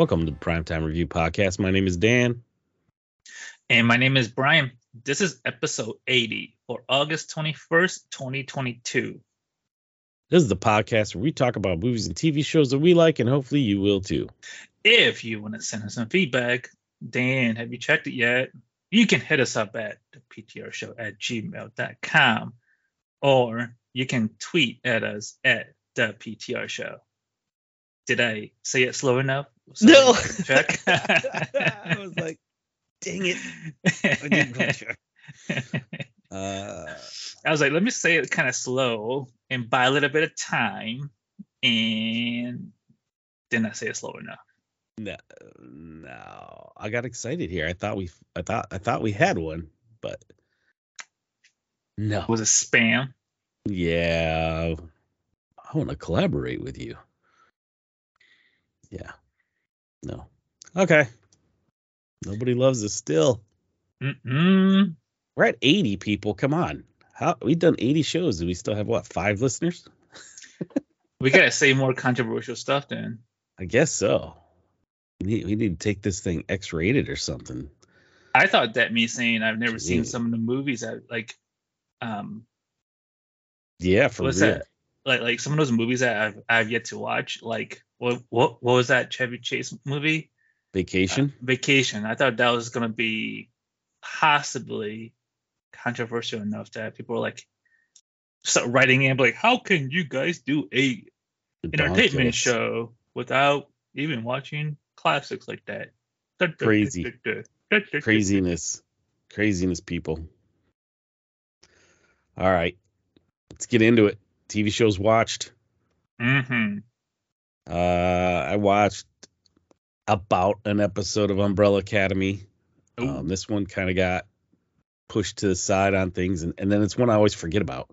Welcome to the Primetime Review Podcast. My name is Dan. And my name is Brian. This is episode 80 for August 21st, 2022. This is the podcast where we talk about movies and TV shows that we like, and hopefully you will too. If you want to send us some feedback, Dan, have you checked it yet? You can hit us up at the PTR show at gmail.com or you can tweet at us at the PTR show. Did I say it slow enough? No. Check. I was like, dang it. I didn't go check. Uh, I was like, let me say it kind of slow and buy a little bit of time, and then I say it slow enough. no, no, I got excited here. I thought we, I thought, I thought we had one, but no. Was it spam? Yeah, I want to collaborate with you. Yeah, no. Okay. Nobody loves us still. Mm-mm. We're at 80 people. Come on. How we've done 80 shows and we still have what, five listeners? We gotta say more controversial stuff then. I guess so. We need, we need to take this thing X rated or something. I thought that me saying I've never seen some of the movies that like, um, Yeah, for what's real. that? Like like some of those movies that I've I've yet to watch. Like what what what was that Chevy Chase movie? Vacation. Vacation. I thought that was gonna be possibly controversial enough that people were like start writing in like, how can you guys do a entertainment show without even watching classics like that? Crazy. Craziness. Craziness, people. All right. Let's get into it. TV shows watched. Mm-hmm. Uh, I watched about an episode of Umbrella Academy. Um, this one kind of got pushed to the side on things, and, and then it's one I always forget about.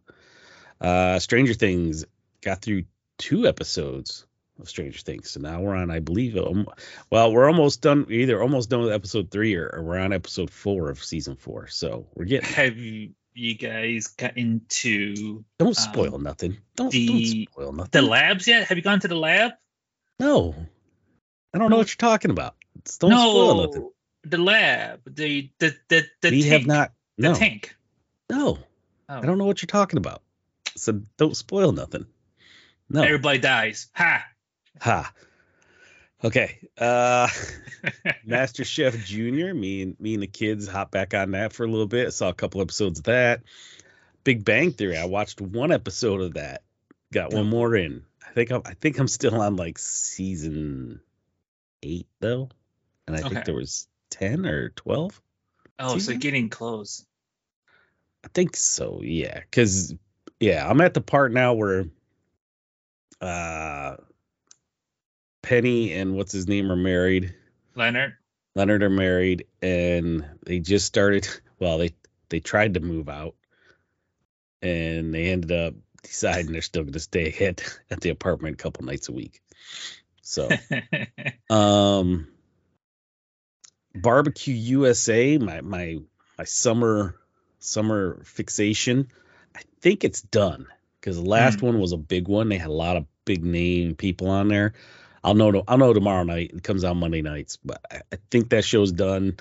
Uh, Stranger Things got through two episodes of Stranger Things, so now we're on, I believe, um, well, we're almost done. We're either almost done with episode three, or, or we're on episode four of season four. So we're getting. Have you you guys got into Don't um, spoil nothing. Don't, the- don't spoil nothing. the labs yet? Have you gone to the lab? no, I don't know what you're talking about. Don't spoil nothing. the lab. The the the the we tank. have not. the No, tank. no, Oh. I don't know what you're talking about. So don't spoil nothing. No. Everybody dies. Ha. Ha. Okay. Uh Master Chef Junior. Me and me and the kids hop back on that for a little bit. Saw a couple episodes of that. Big Bang Theory. I watched one episode of that. Got one more in. I think I'm I think I'm still on like season eight though. And I Okay. think there was ten or twelve. Oh, so Season? getting close. I think so, yeah. Cause yeah, I'm at the part now where uh Penny and what's his name are married. Leonard. Leonard are married and they just started well, they they tried to move out and they ended up deciding they're still gonna stay at, at the apartment a couple nights a week. So um barbecue usa my my my summer summer fixation i think it's done because the last one was a big one they had a lot of big name people on there i'll know i'll know tomorrow night it comes out monday nights but i, think that show's done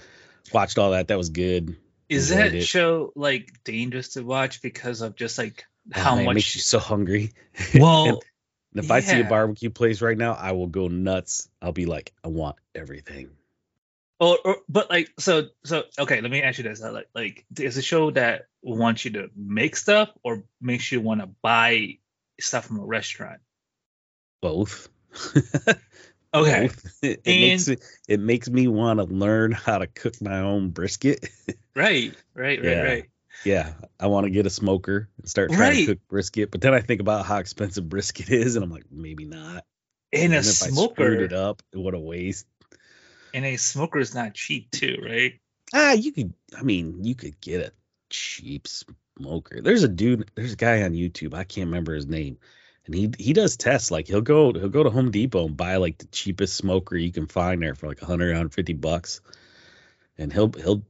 watched all that that was good Is enjoyed that it. show like dangerous to watch because of just like Oh, how man, it much? makes you so hungry well, and if i see a barbecue place right now i will go nuts i'll be like i want everything or, or but like so so okay. Let me ask you this: like like is a show that wants you to make stuff or makes you want to buy stuff from a restaurant? both Okay. It, And- makes me it makes me want to learn how to cook my own brisket. Right. Right. Right. Yeah. Right. yeah, I want to get a smoker and start trying Right. to cook brisket, but then I think about how expensive brisket is, and I'm like, maybe not. And a smoker. it up, what a waste. And a smoker is not cheap too, right? Ah, you could. I mean, you could get a cheap smoker. There's a dude. There's a guy on YouTube. I can't remember his name, and he he does tests. Like he'll go he'll go to Home Depot and buy like the cheapest smoker you can find there for like 100 150 bucks, and he'll he'll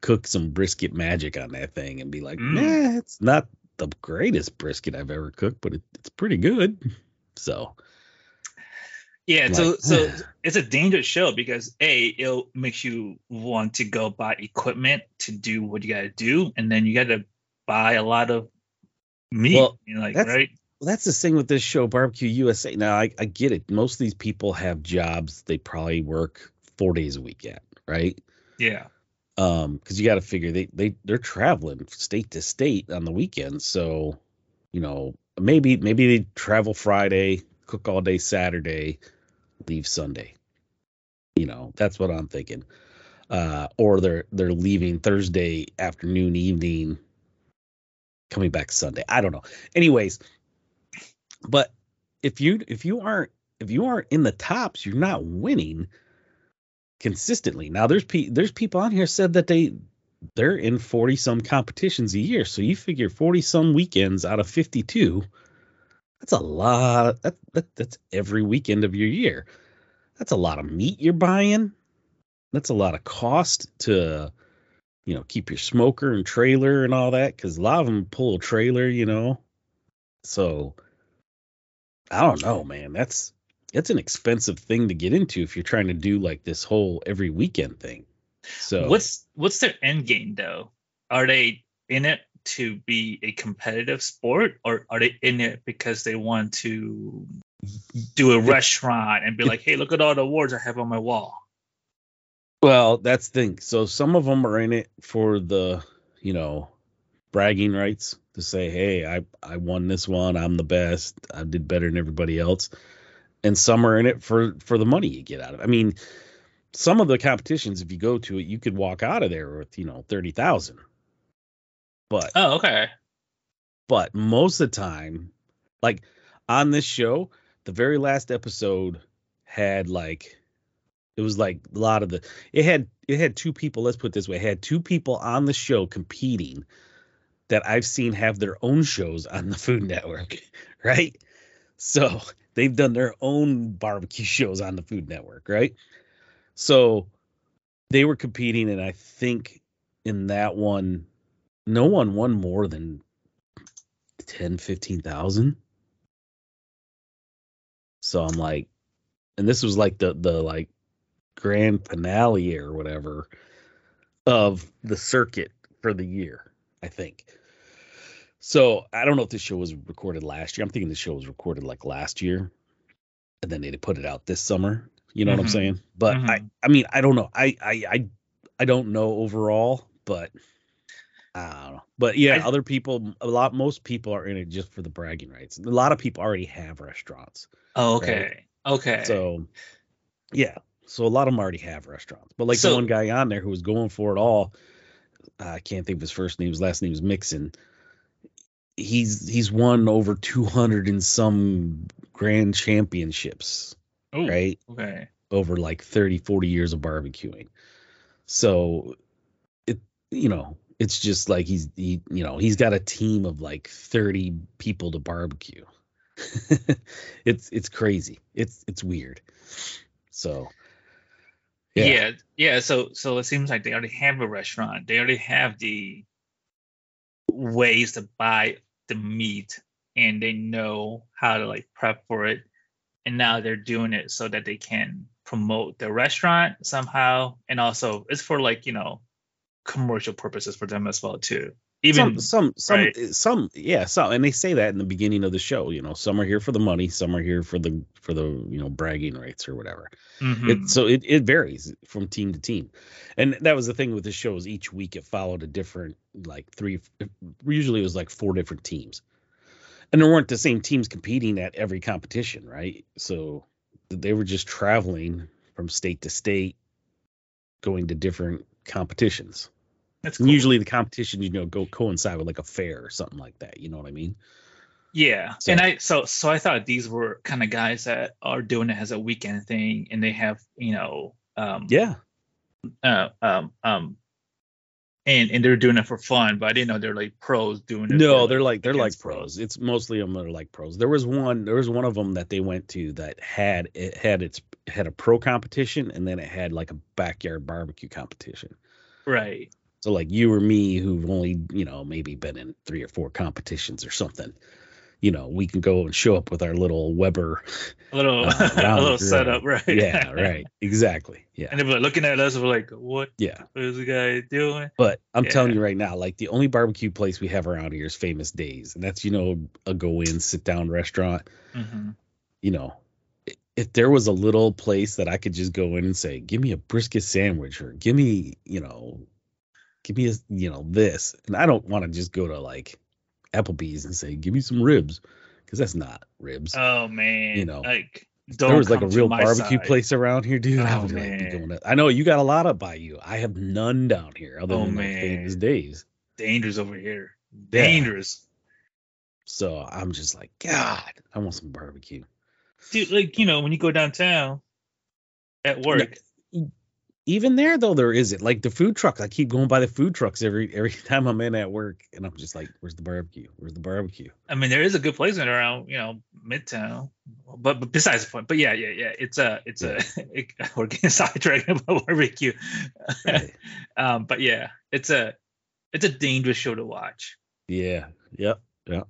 cook some brisket magic on that thing and be like, Mm. nah, it's not the greatest brisket I've ever cooked, but it, it's pretty good. So Yeah, Like, so so it's a dangerous show because a it makes you want to go buy equipment to do what you got to do, and then you got to buy a lot of meat. Well, you like right? Well, that's the thing with this show, Barbecue USA. Now, I, I get it. Most of these people have jobs they probably work four days a week at, right? Yeah, Um, because you got to figure they they they're traveling state to state on the weekends. So, you know, maybe maybe they travel Friday, cook all day Saturday, leave Sunday. You know, that's what I'm thinking. Uh, or they're they're leaving Thursday afternoon, evening, coming back Sunday. I don't know. Anyways, but if you if you aren't if you aren't in the tops, you're not winning consistently. Now there's pe- there's people on here said that they they're in 40 some competitions a year. So you figure 40 some weekends out of 52. That's a lot. That, that that's every weekend of your year. That's a lot of meat you're buying. That's a lot of cost to you know keep your smoker and trailer and all that cuz a lot of them pull a trailer, you know. So I don't know, man. That's that's an expensive thing to get into if you're trying to do like this whole every weekend thing. So what's what's their end game though? Are they in it to be a competitive sport, or are they in it because they want to do a restaurant and be like, "Hey, look at all the awards I have on my wall"? well, that's the thing. So some of them are in it for the, you know, bragging rights to say, "Hey, I I won this one. I'm the best. I did better than everybody else." And some are in it for for the money you get out of it. I mean, some of the competitions if you go to it, you could walk out of there with, you know, 30,000. But Oh, okay. but most of the time like on this show the very last episode had like it was like a lot of the it had it had two people let's put it this way it had two people on the show competing that i've seen have their own shows on the food network right? So they've done their own barbecue shows on the food network right? So they were competing and i think in that one no one won more than 10 15,000 so i'm like and this was like the the like grand finale or whatever of the circuit for the year i think so i don't know if this show was recorded last year i'm thinking the show was recorded like last year and then they put it out this summer you know what i'm Mhm. saying but i i mean i don't know I, I i i don't know overall but I don't know. But yeah, I- other people, a lot, most people are in it just for the bragging rights. A lot of people already have restaurants. Oh, okay. Okay. So, yeah. So a lot of them already have restaurants. But like So- the one guy on there who was going for it all, I can't think of his first name. His last name is Mixon. He's he's won over 200 and some grand championships, oh, right? Okay. over like 30 40 years of barbecuing so it you know it's just like he's he you know he's got a team of like 30 people to barbecue it's it's crazy it's it's weird so Yeah. Yeah. yeah. So so it seems like they already have a restaurant. They already have the ways to buy the meat and they know how to like prep for it. And now they're doing it so that they can promote the restaurant somehow. And also it's for like, you know, commercial purposes for them as well too. Even some some some right. some yeah some and they say that in the beginning of the show you know some are here for the money some are here for the for the you know bragging rights or whatever Mhm. It, so it, it varies from team to team, and that was the thing with the show is each week it followed a different like three. Usually it was like four different teams, and there weren't the same teams competing at every competition, right? So they were just traveling from state to state, going to different competitions. That's cool. usually the competition, you know, go coincide with like a fair or something like that. You know what I mean? Yeah, So- and I so so I thought these were kind of guys that are doing it as a weekend thing, and they have you know um Yeah. uh, um um and and they're doing it for fun, but I didn't know they're like pros doing it. No, for, they're like they're like pros. It's mostly them that are like pros. There was one there was one of them that they went to that had it had its had a pro competition and then it had like a backyard barbecue competition. right. So like you or me who've only, you know, maybe been in three or four competitions or something. you know, we can go and show up with our little Weber. A little, Uh, a little setup, right? Yeah, right. Exactly. Yeah. And they were like looking at us, we're like, "What Yeah. is the guy doing?" But I'm telling you right now, like the only barbecue place we have around here is Famous Dave's, and that's you know a go in sit down restaurant. hmm You know, if there was a little place that I could just go in and say, "Give me a brisket sandwich," or "Give me," you know, "Give me a," you know, this, and I don't want to just go to like Applebee's and say, "Give me some ribs," because that's not ribs. Oh man, You know, like don't there was like a real barbecue side. place around here, dude. I Oh, would like be going to. I know you got a lot up by you. I have none down here other Oh, than like. Famous Dave's. Dangerous over here. Yeah. Dangerous, So I'm just like, God, I want some barbecue. dude. Like you know, when you go downtown at work, Even there though, there isn't like the food truck. I keep going by the food trucks every every time I'm in at work, and I'm just like, Where's the barbecue? Where's the barbecue? I mean, there is a good place in around you know Midtown, but, but besides the point. But yeah, yeah, yeah. It's a, it's a. It, we're getting sidetracked about barbecue. Right. um, but yeah, it's a, it's a dangerous show to watch. Yeah. Yep. Yep.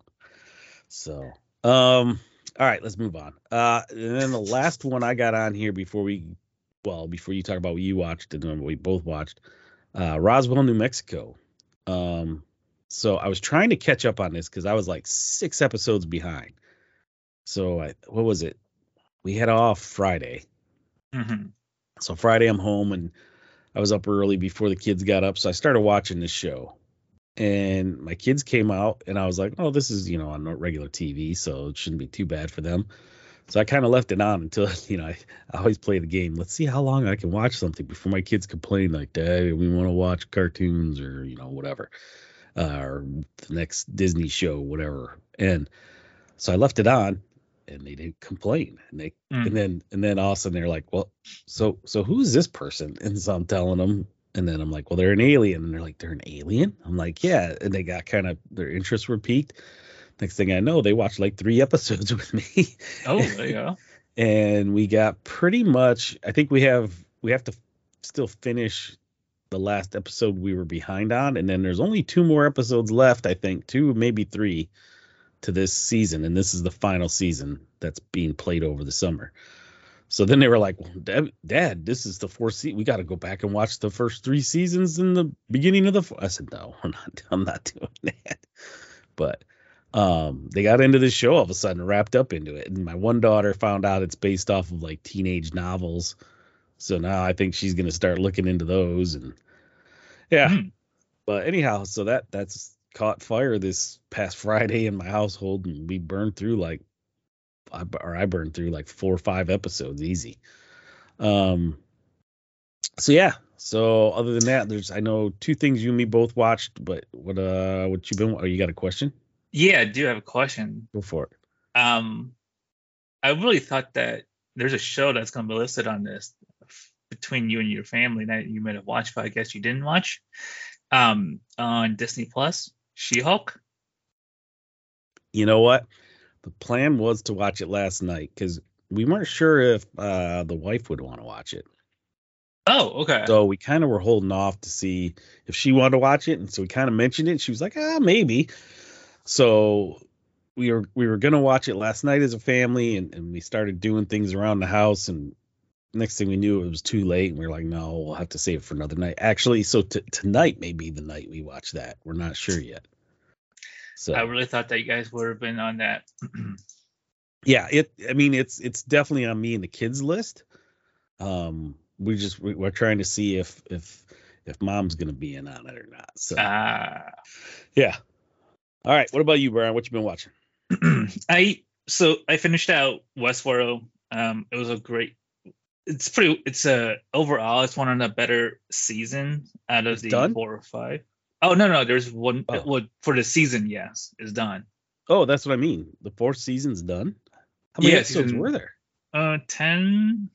So, um, all right, let's move on. Uh, and then the last one I got on here before we, well, before you talk about what you watched and what we both watched, uh, Roswell, New Mexico. Um, so I was trying to catch up on this because I was like six episodes behind. So I, what was it? We had off Friday. hmm So Friday I'm home and I was up early before the kids got up. So I started watching this show. And my kids came out and I was like, oh, this is, you know, on regular TV, so it shouldn't be too bad for them. So I kind of left it on until, you know, I, I always play the game. Let's see how long I can watch something before my kids complain like, Dad, we want to watch cartoons or, you know, whatever. Uh, or the next Disney show, whatever. And so I left it on and they didn't complain. And they Mm. and then and then all of a sudden they're like, well, so so who's this person? And so I'm telling them, and then I'm like, well, they're an alien, and they're like, they're an alien. I'm like, yeah, and they got kind of their interests were piqued. Next thing I know, they watched like three episodes with me, Oh, there you go. and we got pretty much. I think we have we have to still finish the last episode we were behind on, and then there's only two more episodes left. I think two, maybe three, to this season, and this is the final season that's being played over the summer. So then they were like, well, Dad, Dad, this is the fourth season. We got to go back and watch the first three seasons in the beginning of the. F-. I said, no, we're not. I'm not doing that. But um, they got into this show all of a sudden, wrapped up into it, and my one daughter found out it's based off of like teenage novels. So now I think she's gonna start looking into those, and yeah. Hmm. But anyhow, so that that's caught fire this past Friday in my household, and we burned through like, I, or I burned through like four or five episodes easy. Um. So yeah. So other than that, there's I know two things you and me both watched, but what uh what you been? Oh, you got a question? Yeah, I do have a question. Go for it. Um, I really thought that there's a show that's going to be listed on this between you and your family that you might have watched, but I guess you didn't watch. Um, on Disney Plus, She-Hulk. You know what? The plan was to watch it last night because we weren't sure if uh the wife would want to watch it. Oh, okay. So we kind of were holding off to see if she wanted to watch it, and so we kind of mentioned it. She was like, "Ah, maybe." So we were we were gonna watch it last night as a family, and, and we started doing things around the house, and next thing we knew, it was too late, and we were like, "No, we'll have to save it for another night." Actually, so t- tonight may be the night we watch that. We're not sure yet. So I really thought that you guys would have been on that. yeah, it. I mean, it's it's definitely on me and the kids list. Um, we just we, we're trying to see if if if mom's gonna be in on it or not. So Ah. yeah. All right. What about you, Brian? What you been watching? I so I finished out Westworld. Um, it was a great. It's pretty. It's a overall. It's one of the better seasons out of It's the done? four or five. Oh no no. There's one. Oh. Well, for the season, yes, is done. Oh, that's what I mean. The fourth season's done. How many Yeah, episodes season- were there? Uh, ten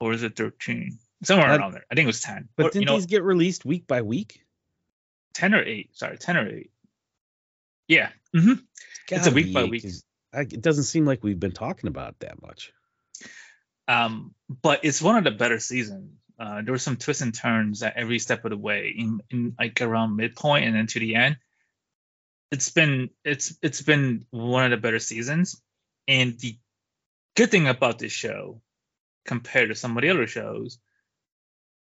or is it thirteen? Somewhere Uh, around there. I think it was ten. But Or, didn't you know, these get released week by week? ten or eight. Sorry, ten or eight. Yeah. hmm It's a week be by week. I, it doesn't seem like we've been talking about that much. Um, but it's one of the better seasons. Uh, there were some twists and turns at every step of the way, in, in like around midpoint and then to the end. it's been it's it's been one of the better seasons, and the good thing about this show compared to some of the other shows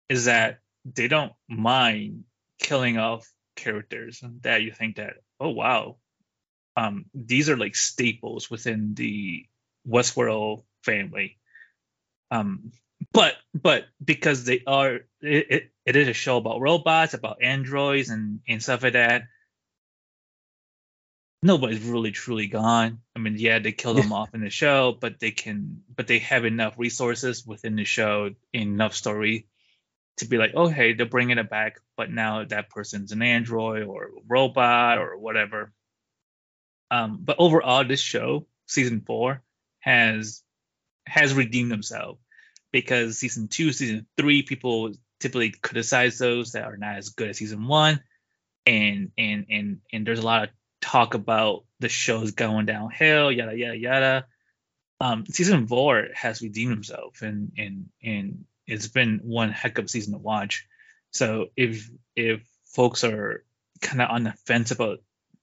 is that they don't mind killing off characters that you think that oh wow um these are like staples within the westworld family. Um but but because they are it, it, it is a show about robots about androids and and stuff like that nobody's really truly gone. I mean yeah they kill them off in the show but they can but they have enough resources within the show enough story to be like, oh hey, they're bringing it back, but now that person's an android or robot or whatever. Um, but overall, this show, season four, has has redeemed themselves because season two, season three, people typically criticize those that are not as good as season one, and and and and there's a lot of talk about the show's going downhill, yada yada yada. Um, season four has redeemed himself, and and and it's been one heck of a season to watch. So if if folks are kind of on the fence about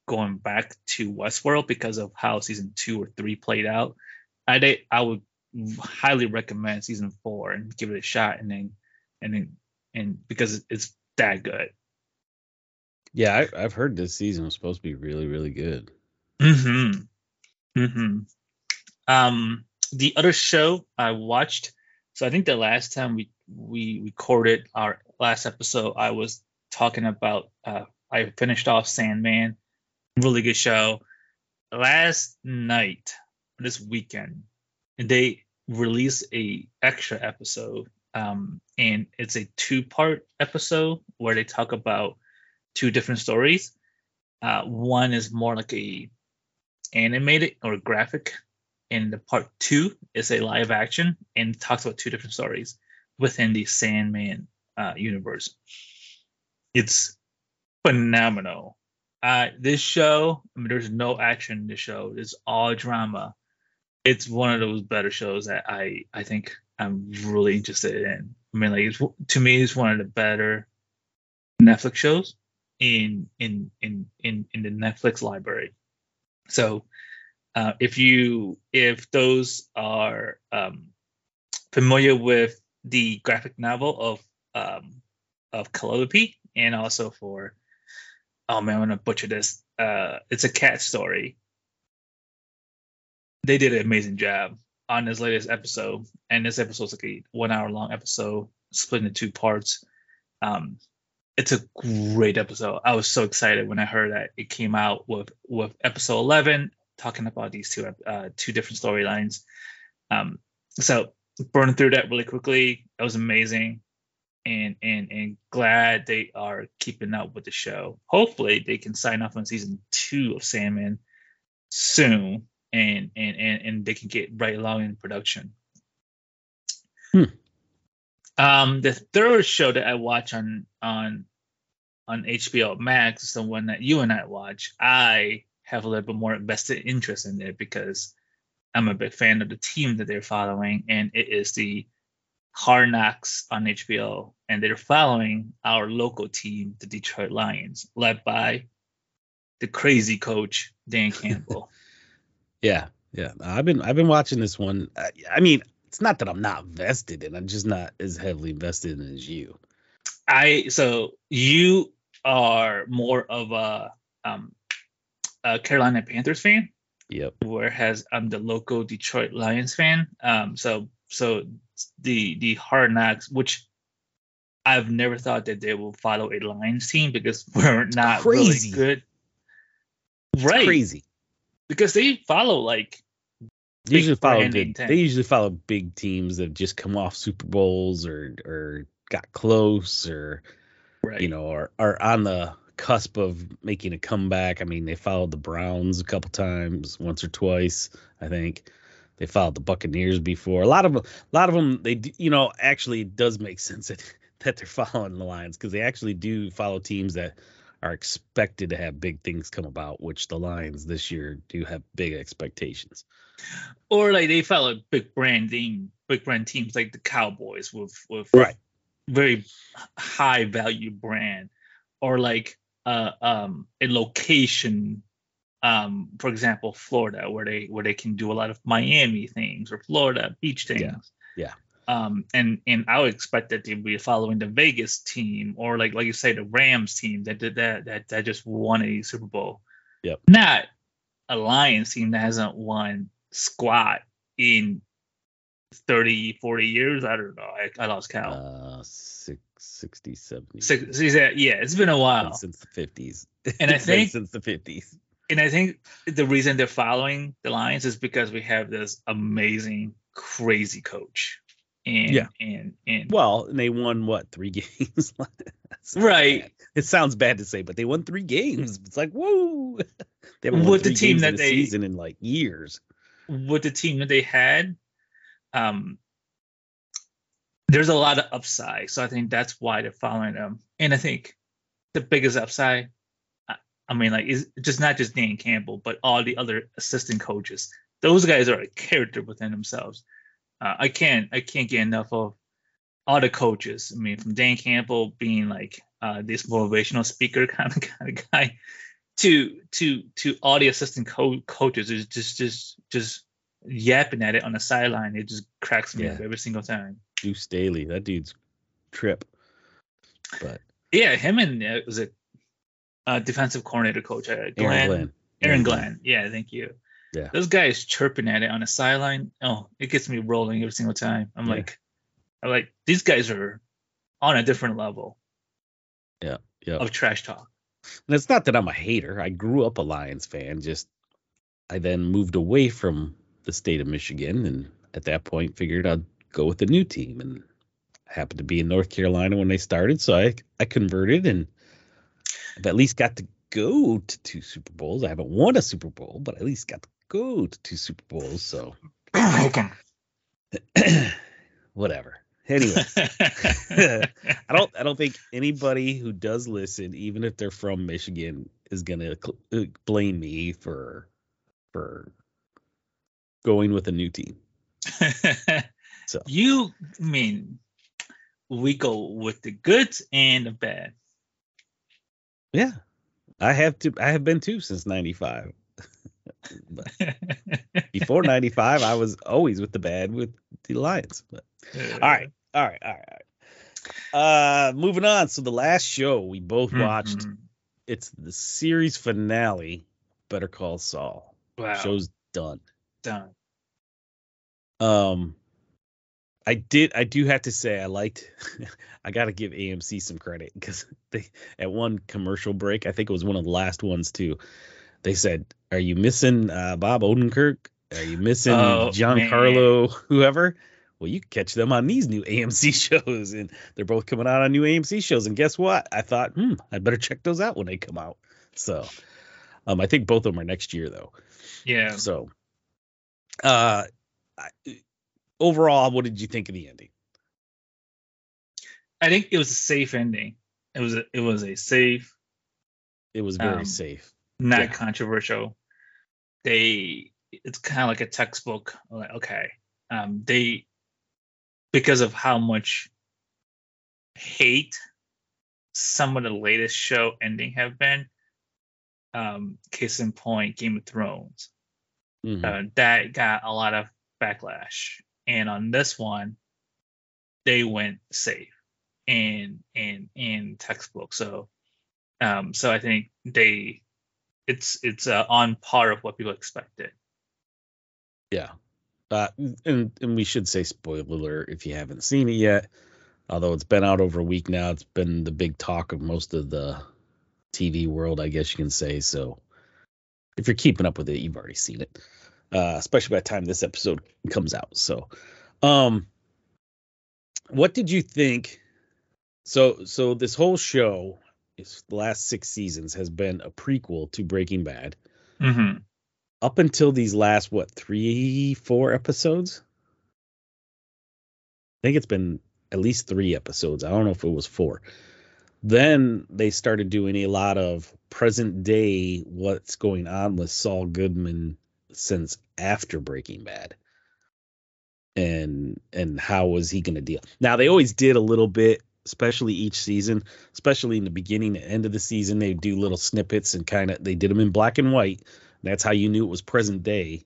going back to Westworld because of how season two or three played out, I I would highly recommend season four and give it a shot, and then and then and because it's that good. Yeah, I, have heard this season was supposed to be really really good. Hmm. Hmm. Um, the other show I watched so I think the last time we we recorded our last episode, I was talking about uh, I finished off Sandman, really good show. Last night, this weekend, they released a extra episode, um, and it's a two part episode where they talk about two different stories. Uh, one is more like a animated or graphic and the part two is a live action and talks about two different stories within the Sandman uh, universe. It's phenomenal. Uh, this show, I mean, there's no action in the show. It's all drama. It's one of those better shows that I I think I'm really interested in. I mean, like to me, it's one of the better Netflix shows in in in in in the Netflix library. So uh, if you if those are um, familiar with the graphic novel of um, of Calliope, and also for oh man, I'm gonna butcher this. Uh, it's a cat story. They did an amazing job on this latest episode, and this episode is like a one hour long episode split into two parts. Um, it's a great episode. I was so excited when I heard that it came out with with episode 11 talking about these two uh, two different storylines. Um, so burning through that really quickly. That was amazing, and and and glad they are keeping up with the show. Hopefully, they can sign off on season two of Sandman soon, and and and and they can get right along in production. Hmm. Um, the third show that I watch on on on HBO Max is the one that you and I watch. I have a little bit more invested interest in it because I'm a big fan of the team that they're following, and it is the Hard Knocks on HBO, and they're following our local team, the Detroit Lions, led by the crazy coach Dan Campbell. yeah, yeah, I've been I've been watching this one. I, I mean, it's not that I'm not vested in; I'm just not as heavily invested in as you. I so you are more of a um, a Carolina Panthers fan. Yep. Whereas I'm the local Detroit Lions fan. Um, so so the the Hard Knocks, which I've never thought that they will follow a Lions team because we're not crazy. really good. It's right. Crazy. Because they follow like they usually follow good, they usually follow big teams that have just come off Super Bowls or or got close or right. you know or are on the cusp of making a comeback. I mean, they followed the Browns a couple times, once or twice, I think. They followed the Buccaneers before. A lot of a lot of them, they you know actually it does make sense that that they're following the Lions because they actually do follow teams that are expected to have big things come about, which the Lions this year do have big expectations. Or like they follow big branding, big brand teams like the Cowboys with with right very high value brand, or like uh, um, a location, um, for example, Florida, where they where they can do a lot of Miami things or Florida beach things. Yeah. yeah. Um, and and I would expect that they'd be following the Vegas team or like like you say the Rams team that did that that that just won a Super Bowl. Yep. Not a Lions team that hasn't won squat in 30, 40 years. I don't know. I, I lost count. Uh, six, 60, 70. Six, yeah, it's been a while. Since the 50s. And I think since the 50s. And I think the reason they're following the Lions is because we have this amazing, crazy coach. And, yeah. And, and, well, and they won what, three games? right. Bad. It sounds bad to say, but they won three games. It's like, whoa. they haven't with the team that they season in like years. With the team that they had, um, there's a lot of upside. So I think that's why they're following them. And I think the biggest upside, I mean, like, is just not just Dan Campbell, but all the other assistant coaches. Those guys are a character within themselves. Uh, I can't, I can't get enough of all the coaches. I mean, from Dan Campbell being like uh, this motivational speaker kind of kind of guy, to to to all the assistant co- coaches is just just just yapping at it on the sideline. It just cracks me yeah. up every single time. Deuce Staley, that dude's trip. But yeah, him and uh, was it uh, defensive coordinator coach uh, Glenn, Aaron Glenn. Aaron Glenn. Yeah, thank you. Yeah, those guys chirping at it on the sideline. Oh, it gets me rolling every single time. I'm yeah. like, I'm like, these guys are on a different level. Yeah, yeah. Of trash talk. And it's not that I'm a hater. I grew up a Lions fan. Just I then moved away from the state of Michigan, and at that point figured I'd go with the new team. And I happened to be in North Carolina when they started, so I I converted, and I've at least got to go to two Super Bowls. I haven't won a Super Bowl, but at least got to go to two Super Bowls. So whatever. Anyway, I don't I don't think anybody who does listen, even if they're from Michigan, is gonna cl- uh, blame me for for going with a new team. so you mean we go with the good and the bad? Yeah, I have to. I have been too since '95. before '95, I was always with the bad with the Lions. But all right, all right, all right, all right. Uh, moving on. So the last show we both watched, mm-hmm. it's the series finale. Better Call Saul. Wow. Show's done done. Um, I did. I do have to say I liked. I got to give AMC some credit because they at one commercial break, I think it was one of the last ones too. They said, "Are you missing uh, Bob Odenkirk? Are you missing oh, Giancarlo? Man. Whoever?" Well, you can catch them on these new AMC shows, and they're both coming out on new AMC shows. And guess what? I thought, hmm, I better check those out when they come out. So, um, I think both of them are next year though. Yeah. So uh, overall, what did you think of the ending? I think it was a safe ending. It was a, it was a safe. It was very um, safe. Not yeah. controversial. They it's kind of like a textbook. Like okay, um, they because of how much hate some of the latest show ending have been. Um, case in point, Game of Thrones mm-hmm. uh, that got a lot of backlash. And on this one, they went safe and and in textbook. So um so I think they it's it's uh, on par of what people expected. Yeah. Uh, and and we should say spoiler if you haven't seen it yet. Although it's been out over a week now, it's been the big talk of most of the TV world, I guess you can say. So if you're keeping up with it, you've already seen it, uh, especially by the time this episode comes out. So, um, what did you think? So, so this whole show, is the last six seasons, has been a prequel to Breaking Bad. Mm-hmm. Up until these last what three, four episodes? I think it's been at least three episodes. I don't know if it was four. Then they started doing a lot of present day what's going on with Saul Goodman since after Breaking Bad. And and how was he going to deal? Now they always did a little bit especially each season, especially in the beginning and end of the season. They do little snippets and kind of they did them in black and white. That's how you knew it was present day,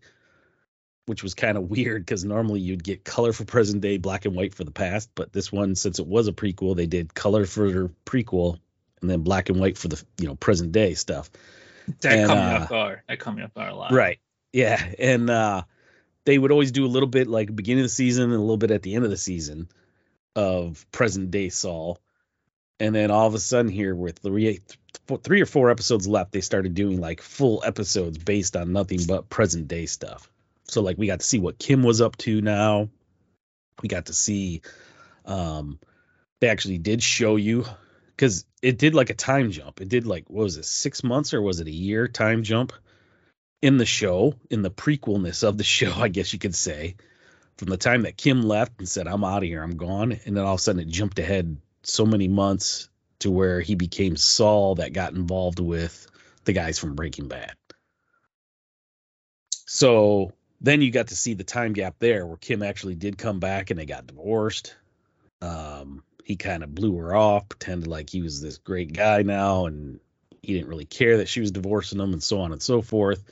which was kind of weird because normally you'd get color for present day, black and white for the past. But this one, since it was a prequel, they did color for their prequel and then black and white for the you know present day stuff. That and, caught me uh, off guard. That caught me off guard a lot. Right. Yeah. And uh they would always do a little bit like beginning of the season and a little bit at the end of the season of present day Saul. And then all of a sudden here with three, three or four episodes left, they started doing like full episodes based on nothing but present day stuff. So like we got to see what Kim was up to now. We got to see um they actually did show you because it did like a time jump. It did like what was it, six months or was it a year time jump in the show, in the prequelness of the show, I guess you could say from the time that Kim left and said, I'm out of here, I'm gone. And then all of a sudden it jumped ahead so many months to where he became Saul that got involved with the guys from Breaking Bad. So then you got to see the time gap there where Kim actually did come back and they got divorced. Um, he kind of blew her off, pretended like he was this great guy now, and he didn't really care that she was divorcing him, and so on and so forth.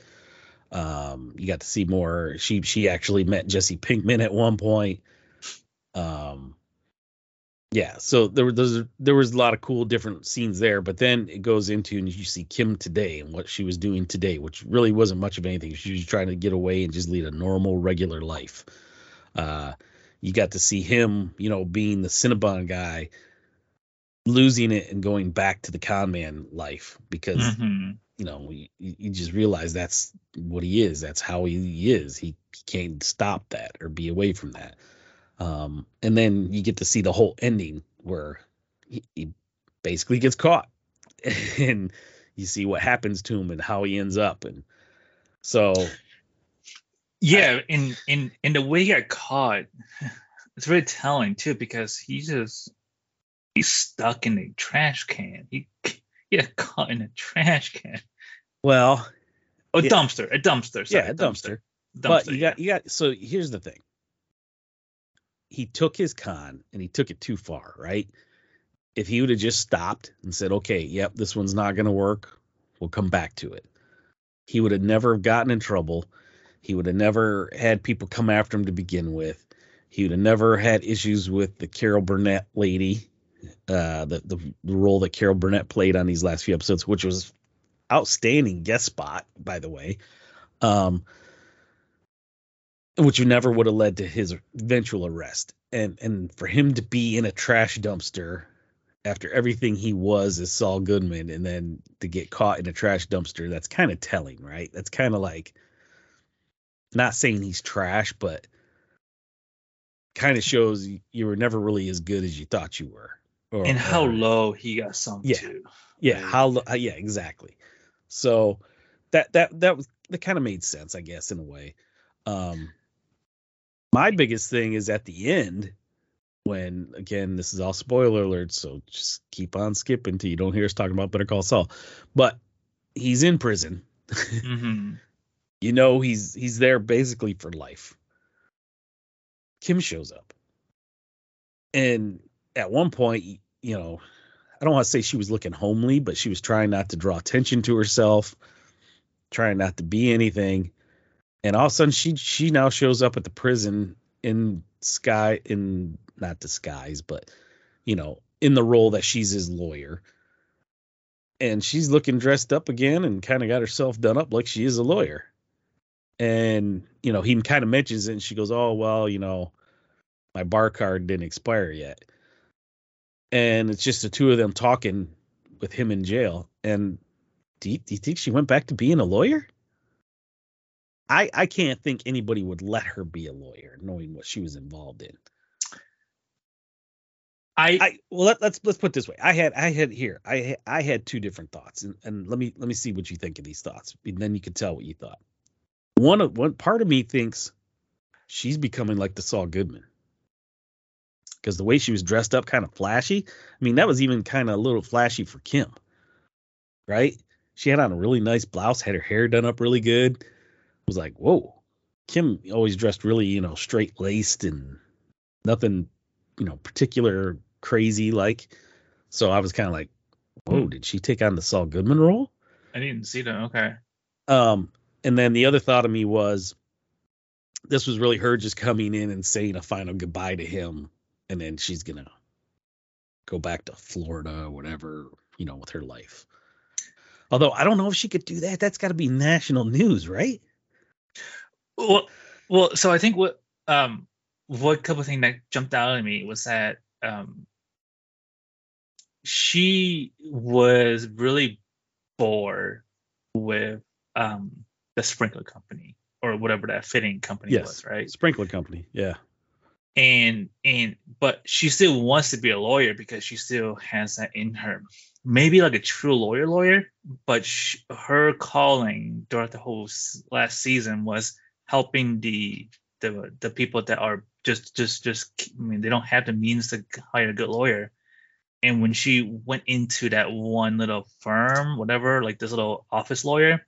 Um, you got to see more. She she actually met Jesse Pinkman at one point. Um, yeah, so there was there was a lot of cool different scenes there, but then it goes into and you see Kim today and what she was doing today, which really wasn't much of anything. She was trying to get away and just lead a normal, regular life. Uh, you got to see him, you know, being the Cinnabon guy, losing it and going back to the con man life because mm-hmm you know, you, you just realize that's what he is. That's how he is. He, he can't stop that or be away from that. Um, and then you get to see the whole ending where he, he basically gets caught and you see what happens to him and how he ends up. And so, yeah, I, in in in the way he got caught, it's very telling too because he just he's stuck in a trash can. He get caught in a trash can. Well, a yeah. dumpster, a dumpster. Sorry, yeah, a dumpster. dumpster. But you got you got so here's the thing. He took his con and he took it too far, right? If he would have just stopped and said, "Okay, yep, this one's not going to work. We'll come back to it." He would have never gotten in trouble. He would have never had people come after him to begin with. He would have never had issues with the Carol Burnett lady uh, the, the, the role that Carol Burnett played on these last few episodes, which was outstanding guest spot, by the way. Um, which never would have led to his eventual arrest. And and for him to be in a trash dumpster after everything he was as Saul Goodman, and then to get caught in a trash dumpster, that's kind of telling, right? That's kind of like not saying he's trash, but kind of shows you were never really as good as you thought you were. Or, and how or, low he got sunk yeah, to. Yeah, right? how uh, yeah, exactly. So that that that was that kind of made sense, I guess, in a way. Um my biggest thing is at the end when again this is all spoiler alert, so just keep on skipping till you don't hear us talking about Better Call Saul. But he's in prison. Mm-hmm. you know he's he's there basically for life. Kim shows up. And at one point, you know, I don't want to say she was looking homely, but she was trying not to draw attention to herself, trying not to be anything. And all of a sudden, she she now shows up at the prison in sky in not disguise, but you know, in the role that she's his lawyer. And she's looking dressed up again and kind of got herself done up like she is a lawyer. And you know, he kind of mentions it, and she goes, "Oh well, you know, my bar card didn't expire yet." And it's just the two of them talking with him in jail. And do you, do you think she went back to being a lawyer? I I can't think anybody would let her be a lawyer, knowing what she was involved in. I, I well let, us let's, let's put this way. I had I had here I I had two different thoughts, and, and let me let me see what you think of these thoughts, and then you can tell what you thought. One of one part of me thinks she's becoming like the Saul Goodman because the way she was dressed up, kind of flashy. I mean, that was even kind of a little flashy for Kim, right? She had on a really nice blouse, had her hair done up really good. It was like, whoa. Kim always dressed really, you know, straight laced and nothing, you know, particular crazy like. So I was kind of like, whoa, did she take on the Saul Goodman role? I didn't see that. Okay. Um, and then the other thought of me was, this was really her just coming in and saying a final goodbye to him, and then she's gonna go back to Florida or whatever, you know, with her life. Although I don't know if she could do that. That's got to be national news, right? Well, well, so I think what um what couple thing that jumped out at me was that um she was really bored with um the sprinkler company or whatever that fitting company Yes. was, right? Sprinkler company. Yeah. And and but she still wants to be a lawyer because she still has that in her maybe like a true lawyer lawyer but sh- her calling throughout the whole last season was helping the the the people that are just just just i mean they don't have the means to hire a good lawyer. And when she went into that one little firm whatever like this little office lawyer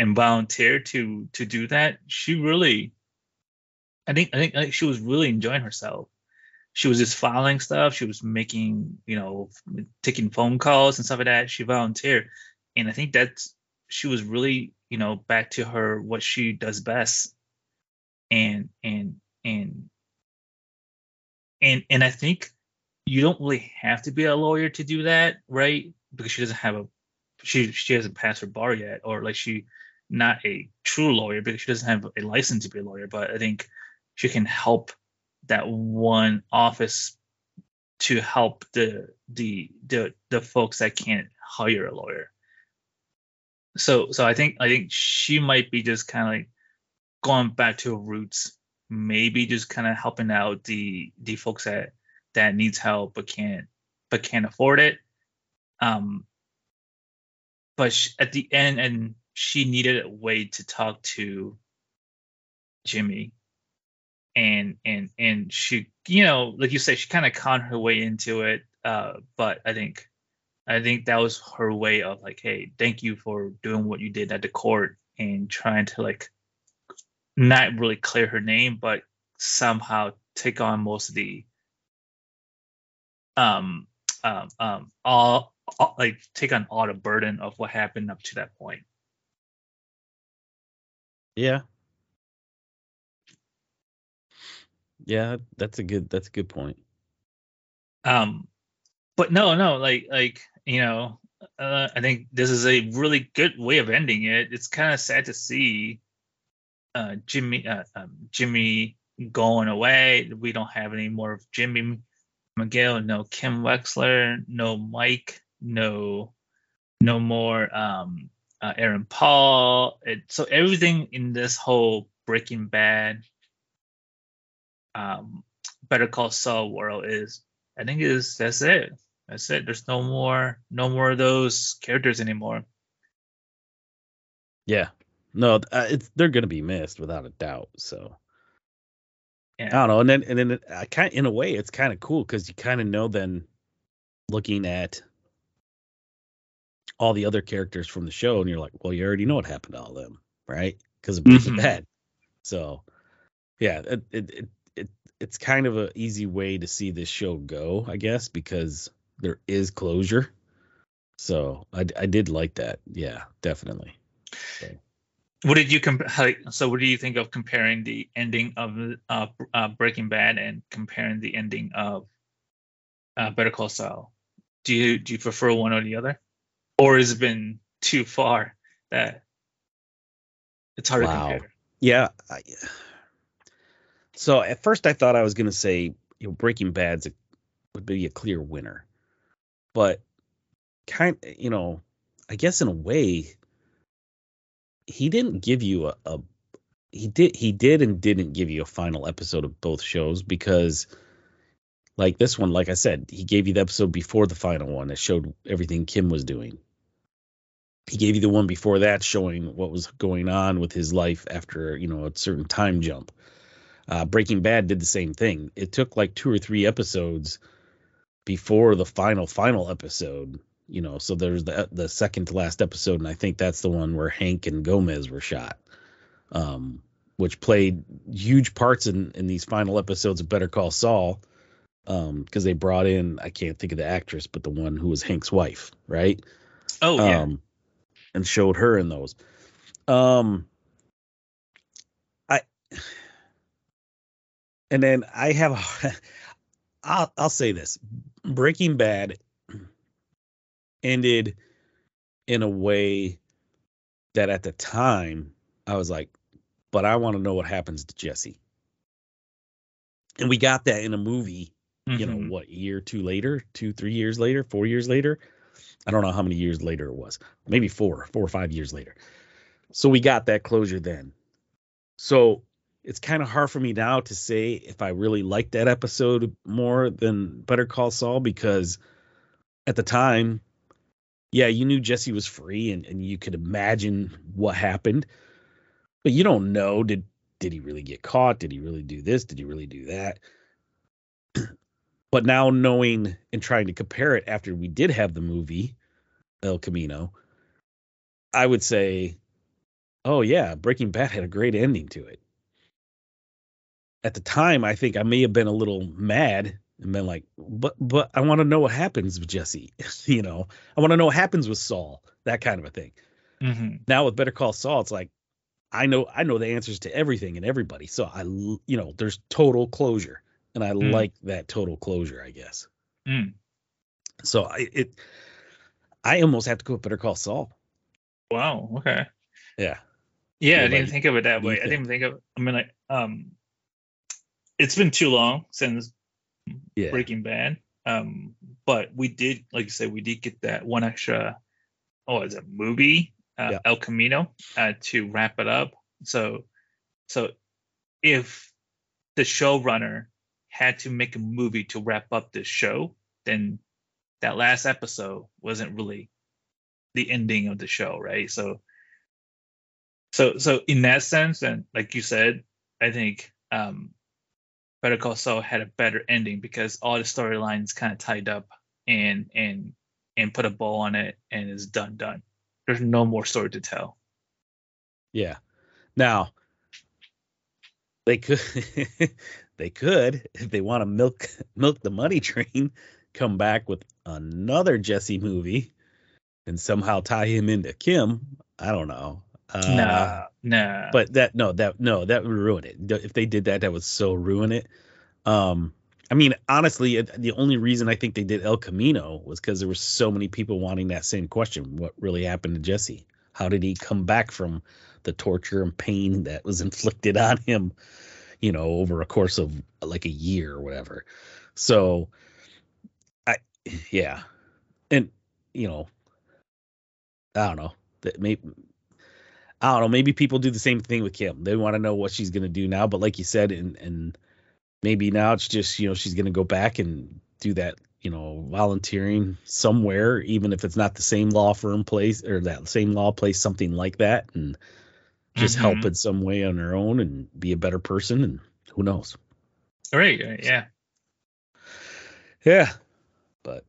and volunteered to to do that she really I think I think she was really enjoying herself. She was just filing stuff. She was making, you know, taking phone calls and stuff like that. She volunteered, and I think that's she was really, you know, back to her what she does best. And and and and and I think you don't really have to be a lawyer to do that, right? Because she doesn't have a she she hasn't passed her bar yet, or like she not a true lawyer because she doesn't have a license to be a lawyer. But I think she can help that one office to help the the the the folks that can't hire a lawyer. So so I think I think she might be just kind of like going back to her roots, maybe just kind of helping out the the folks that that needs help but can't but can't afford it. Um, but sh at the end, and she needed a way to talk to Jimmy and and and she you know like you say she kind of conned her way into it uh but i think i think that was her way of like hey thank you for doing what you did at the court and trying to like not really clear her name but somehow take on most of the um um um all, all like take on all the burden of what happened up to that point Yeah. Yeah, that's a good that's a good point. um but no no like like you know uh, i think this is a really good way of ending it. It's kind of sad to see uh jimmy uh, um, jimmy going away. We don't have any more of jimmy mcgill no kim wexler no mike no no more um uh, aaron paul. It, so everything in this whole breaking bad um better call saul world is I think is that's it. That's it. There's no more no more of those characters anymore. Yeah. No, uh, it's they're gonna be missed without a doubt. So I don't know, and then and then it, I kind in a way it's kind of cool because you kind of know then looking at all the other characters from the show, and you're like, well, you already know what happened to all of them, right? Because of Breaking Mhm. Bad. So yeah, it it it it's kind of an easy way to see this show go, I guess, because there is closure. So I I did like that. Yeah, definitely. So. What did you compare? So what do you think of comparing the ending of uh, uh, Breaking Bad and comparing the ending of uh, Better Call Saul? Do you do you prefer one or the other, or has it been too far that it's hard Wow. to compare? Yeah. I, so at first I thought I was gonna say you know Breaking Bad's a, would be a clear winner, but kind you know I guess in a way he didn't give you a, a he did he did and didn't give you a final episode of both shows because like this one like I said he gave you the episode before the final one that showed everything Kim was doing. He gave you the one before that showing what was going on with his life after you know a certain time jump. Uh, Breaking Bad did the same thing. It took like two or three episodes before the final final episode. You know, so there's the the second to last episode, and I think that's the one where Hank and Gomez were shot, um, which played huge parts in in these final episodes of Better Call Saul. um because they brought in I can't think of the actress, but the one who was Hank's wife, right? Oh yeah. Um, and showed her in those. Um, I and then I have I'll I'll say this. Breaking Bad ended in a way that at the time I was like, but I want to know what happens to Jesse. And we got that in a movie, you know, Mhm. what year two later, two, three years later, four years later. I don't know how many years later it was. Maybe four, four or five years later. So we got that closure then. So it's kind of hard for me now to say if I really liked that episode more than Better Call Saul because at the time, yeah, you knew Jesse was free and, and you could imagine what happened. But you don't know did did he really get caught? Did he really do this? Did he really do that? but now knowing and trying to compare it after we did have the movie El Camino, I would say, oh yeah, Breaking Bad had a great ending to it. At the time, I think I may have been a little mad and been like, but but I want to know what happens with Jesse. you know, I want to know what happens with Saul, that kind of a thing. Mhm. Now with Better Call Saul, it's like I know I know the answers to everything and everybody. So I you know, there's total closure. And I Mm. like that total closure, I guess. Mm. So I it I almost have to go with Better Call Saul. Wow. Okay. Yeah. Yeah, I didn't think of it that What do you way. I didn't think of. I mean, like, um, it's been too long since Yeah. Breaking Bad. Um, but we did, like you said, we did get that one extra. Oh, is it movie? Uh, Yeah. El Camino uh, to wrap it up. So, so if the showrunner had to make a movie to wrap up this show, then that last episode wasn't really the ending of the show, right? So, so, so in that sense, and like you said, I think um, Better Call Saul had a better ending because all the storylines kind of tied up and and and put a bow on it and it's done done. There's no more story to tell. Yeah. Now they could they could if they want to milk milk the money train come back with another Jesse movie and somehow tie him into Kim. I don't know. Uh, nah, nah. but that no that no that would ruin it. If they did that that would so ruin it. Um i mean honestly the only reason i think they did el camino was because there were so many people wanting that same question what really happened to jesse? How did he come back from the torture and pain that was inflicted on him you know over a course of like a year or whatever? So i yeah. And you know i don't know. That may I don't know. Maybe people do the same thing with Kim. They want to know what she's going to do now. But like you said, and and maybe now it's just you know she's going to go back and do that you know volunteering somewhere, even if it's not the same law firm place or that same law place, something like that, and just help Mhm. in some way on her own and be a better person. And who knows? right, right, yeah. Yeah. But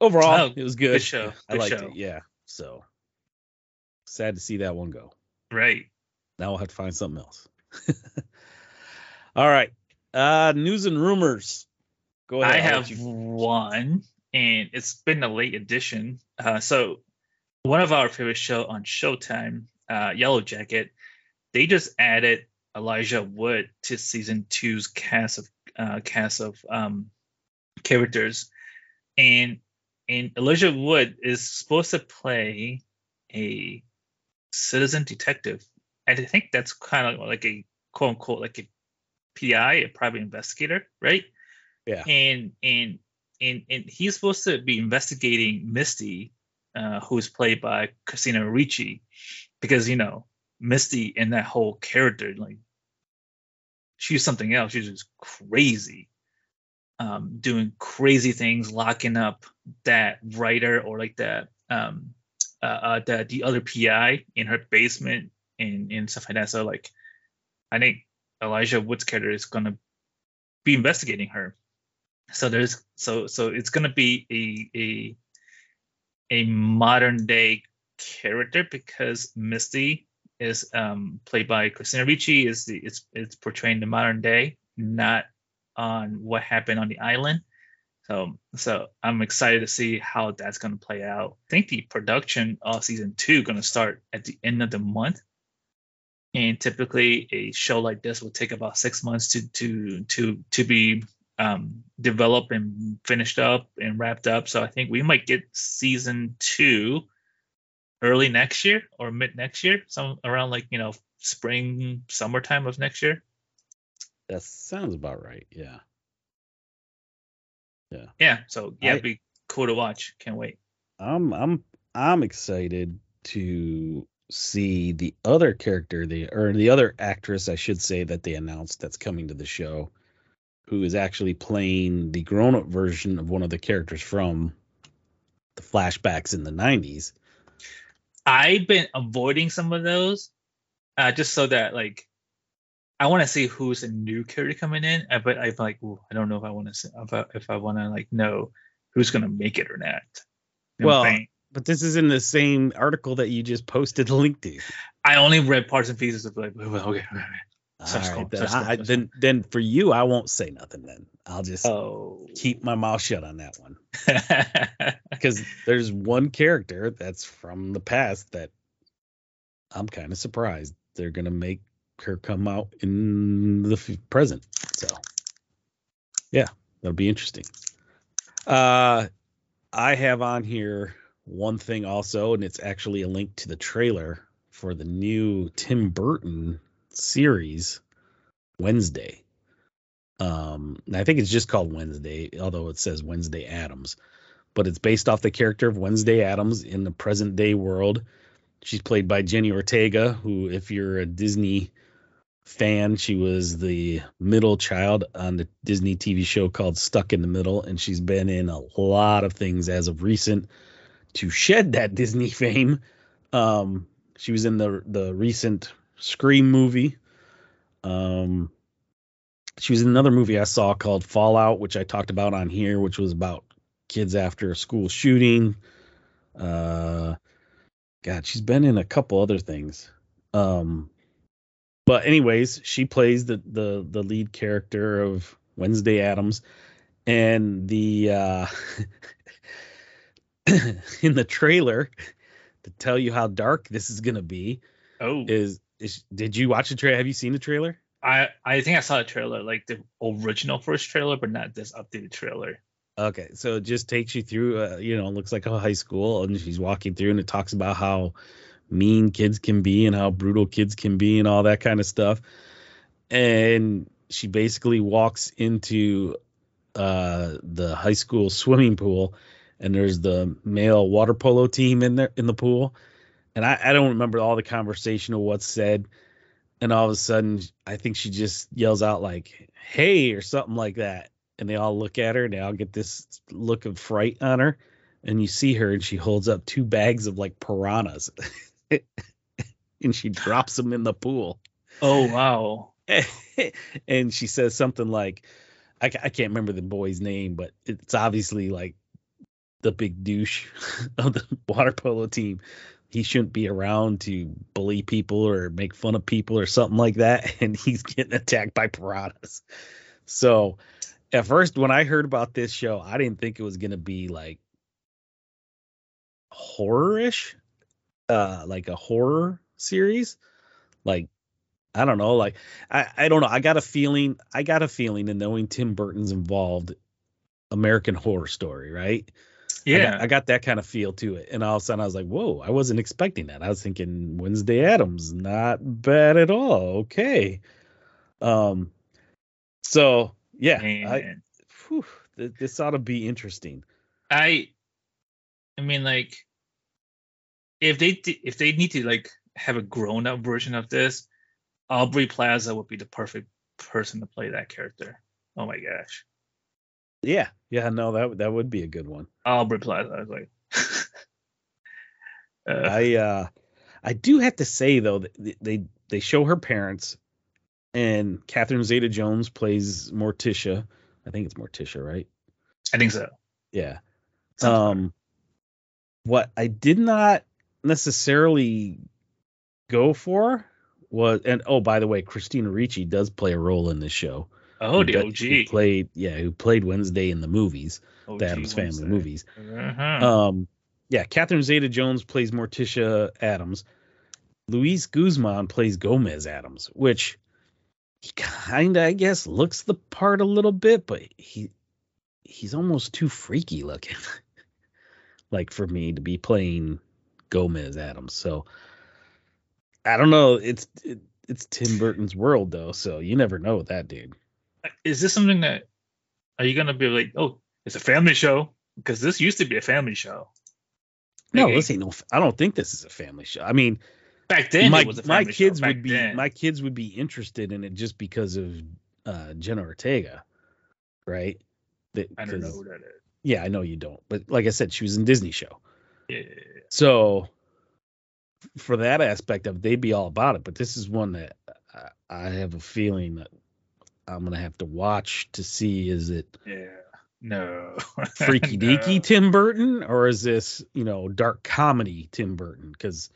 overall, Oh, it was good. good show, I good liked show. it. Yeah. So sad to see that one go. Right. Now we'll have to find something else. All right. Uh news and rumors. Go ahead. I have you- one, and it's been a late edition. Uh, so, one of our favorite show on Showtime, uh, Yellow Jacket, they just added Elijah Wood to season two's cast of uh, cast of um, characters, and and Elijah Wood is supposed to play a citizen detective. And I think that's kind of like a quote unquote like a PI, a private investigator, right? Yeah. And and and and he's supposed to be investigating Misty, uh, who's played by Christina Ricci, because you know Misty and that whole character, like she's something else. She's just crazy, um, doing crazy things, locking up that writer or like that um, uh, uh, the the other PI in her basement and and stuff like that. So like, I think Elijah Wood's character is gonna be investigating her. So there's so so it's gonna be a a a modern day character because Misty is um played by Christina Ricci is the it's it's portraying the modern day, not on what happened on the island. So so I'm excited to see how that's going to play out. I think the production of season two going to start at the end of the month. And typically, a show like this will take about six months to to to to be um, developed and finished up and wrapped up. So I think we might get season two early next year or mid next year, some around like you know spring summertime of next year. That sounds about right. Yeah. Yeah. Yeah. So yeah, I, it'd be cool to watch. Can't wait. I'm I'm I'm excited to see the other character, the or the other actress, I should say, that they announced that's coming to the show, who is actually playing the grown-up version of one of the characters from the flashbacks in the '90s. I've been avoiding some of those, uh, just so that like I want to see who's a new character coming in, uh, but I'm like, ooh, I don't know if I want to if I, if I want to like know who's gonna make it or not. You know well, but this is in the same article that you just posted the link to. I only read parts and pieces of like, okay, okay. Right, then, I, then, then for you, I won't say nothing. Then I'll just oh. keep my mouth shut on that one. Because there's one character that's from the past that I'm kind of surprised they're gonna make come out in the f- present. So, yeah, that'll be interesting. Uh, I have on here one thing also, and it's actually a link to the trailer for the new Tim Burton series, Wednesday. Um, I think it's just called Wednesday, although it says Wednesday Addams, but it's based off the character of Wednesday Addams in the present day world. She's played by Jenna Ortega, who, if you're a Disney fan. She was the middle child on the Disney TV show called Stuck in the Middle, and she's been in a lot of things as of recent to shed that Disney fame. Um, she was in the the recent Scream movie. Um, she was in another movie I saw called Fallout, which I talked about on here, which was about kids after a school shooting. Uh, God, she's been in a couple other things. Um, but anyways, she plays the the the lead character of Wednesday Addams, and the uh, in the trailer to tell you how dark this is gonna be. Oh, is is did you watch the trailer? Have you seen the trailer? I I think I saw the trailer, like the original first trailer, but not this updated trailer. Okay, so it just takes you through, uh, you know, looks like a high school, and she's walking through, and it talks about how mean kids can be and how brutal kids can be and all that kind of stuff. And she basically walks into uh, the high school swimming pool, and there's the male water polo team in there in the pool. And I, I don't remember all the conversation of what's said. And all of a sudden, I think she just yells out like "Hey" or something like that, and they all look at her and they all get this look of fright on her. And you see her, and she holds up two bags of like piranhas. and she drops him in the pool. Oh wow! and she says something like, I, I can't remember the boy's name, but it's obviously like the big douche of the water polo team. He shouldn't be around to bully people or make fun of people or something like that, and he's getting attacked by piranhas. So, at first, when I heard about this show, I didn't think it was gonna be like horror-ish uh like a horror series like i don't know like i i don't know i got a feeling i got a feeling and knowing tim burton's involved american horror story right? Yeah I got, I got, that kind of feel to it and all of a sudden i was like whoa i wasn't expecting that. I was thinking wednesday addams not bad at all okay. Um so yeah I, whew, this ought to be interesting. I i mean like if they if they need to like have a grown up version of this, Aubrey Plaza would be the perfect person to play that character. Oh my gosh. Yeah, yeah, no, that that would be a good one. Aubrey Plaza, I was like. uh, I uh, I do have to say though, they they, they show her parents, and Catherine Zeta-Jones plays Morticia. I think it's Morticia, right? I think so. Yeah. um, what I did not necessarily go for was and oh by the way christina ricci does play a role in this show Oh, the OG. who played yeah, who played Wednesday in the movies, OG the Addams Family Wednesday. movies. Uh-huh. Um, yeah, Catherine Zeta-Jones plays Morticia Addams. Luis Guzman plays Gomez Addams, which he kind of, I guess, looks the part a little bit, but he he's almost too freaky looking, like for me to be playing Gomez Addams. So I don't know. It's it, it's Tim Burton's world though, so you never know with that dude. Is this something that are you gonna be like, oh, it's a family show? Because this used to be a family show. No, Like, this ain't no. I don't think this is a family show. I mean, back then my it was a my family show, kids would be then. my kids would be interested in it just because of uh Jenna Ortega, right? That- I don't know who that is. Yeah, I know you don't, but like I said, she was in Disney show, Yeah, so for that aspect of it, they'd be all about it. But this is one that I, I have a feeling that I'm gonna have to watch to see is it yeah. No. freaky No. deaky Tim Burton or is this you know dark comedy Tim Burton? Because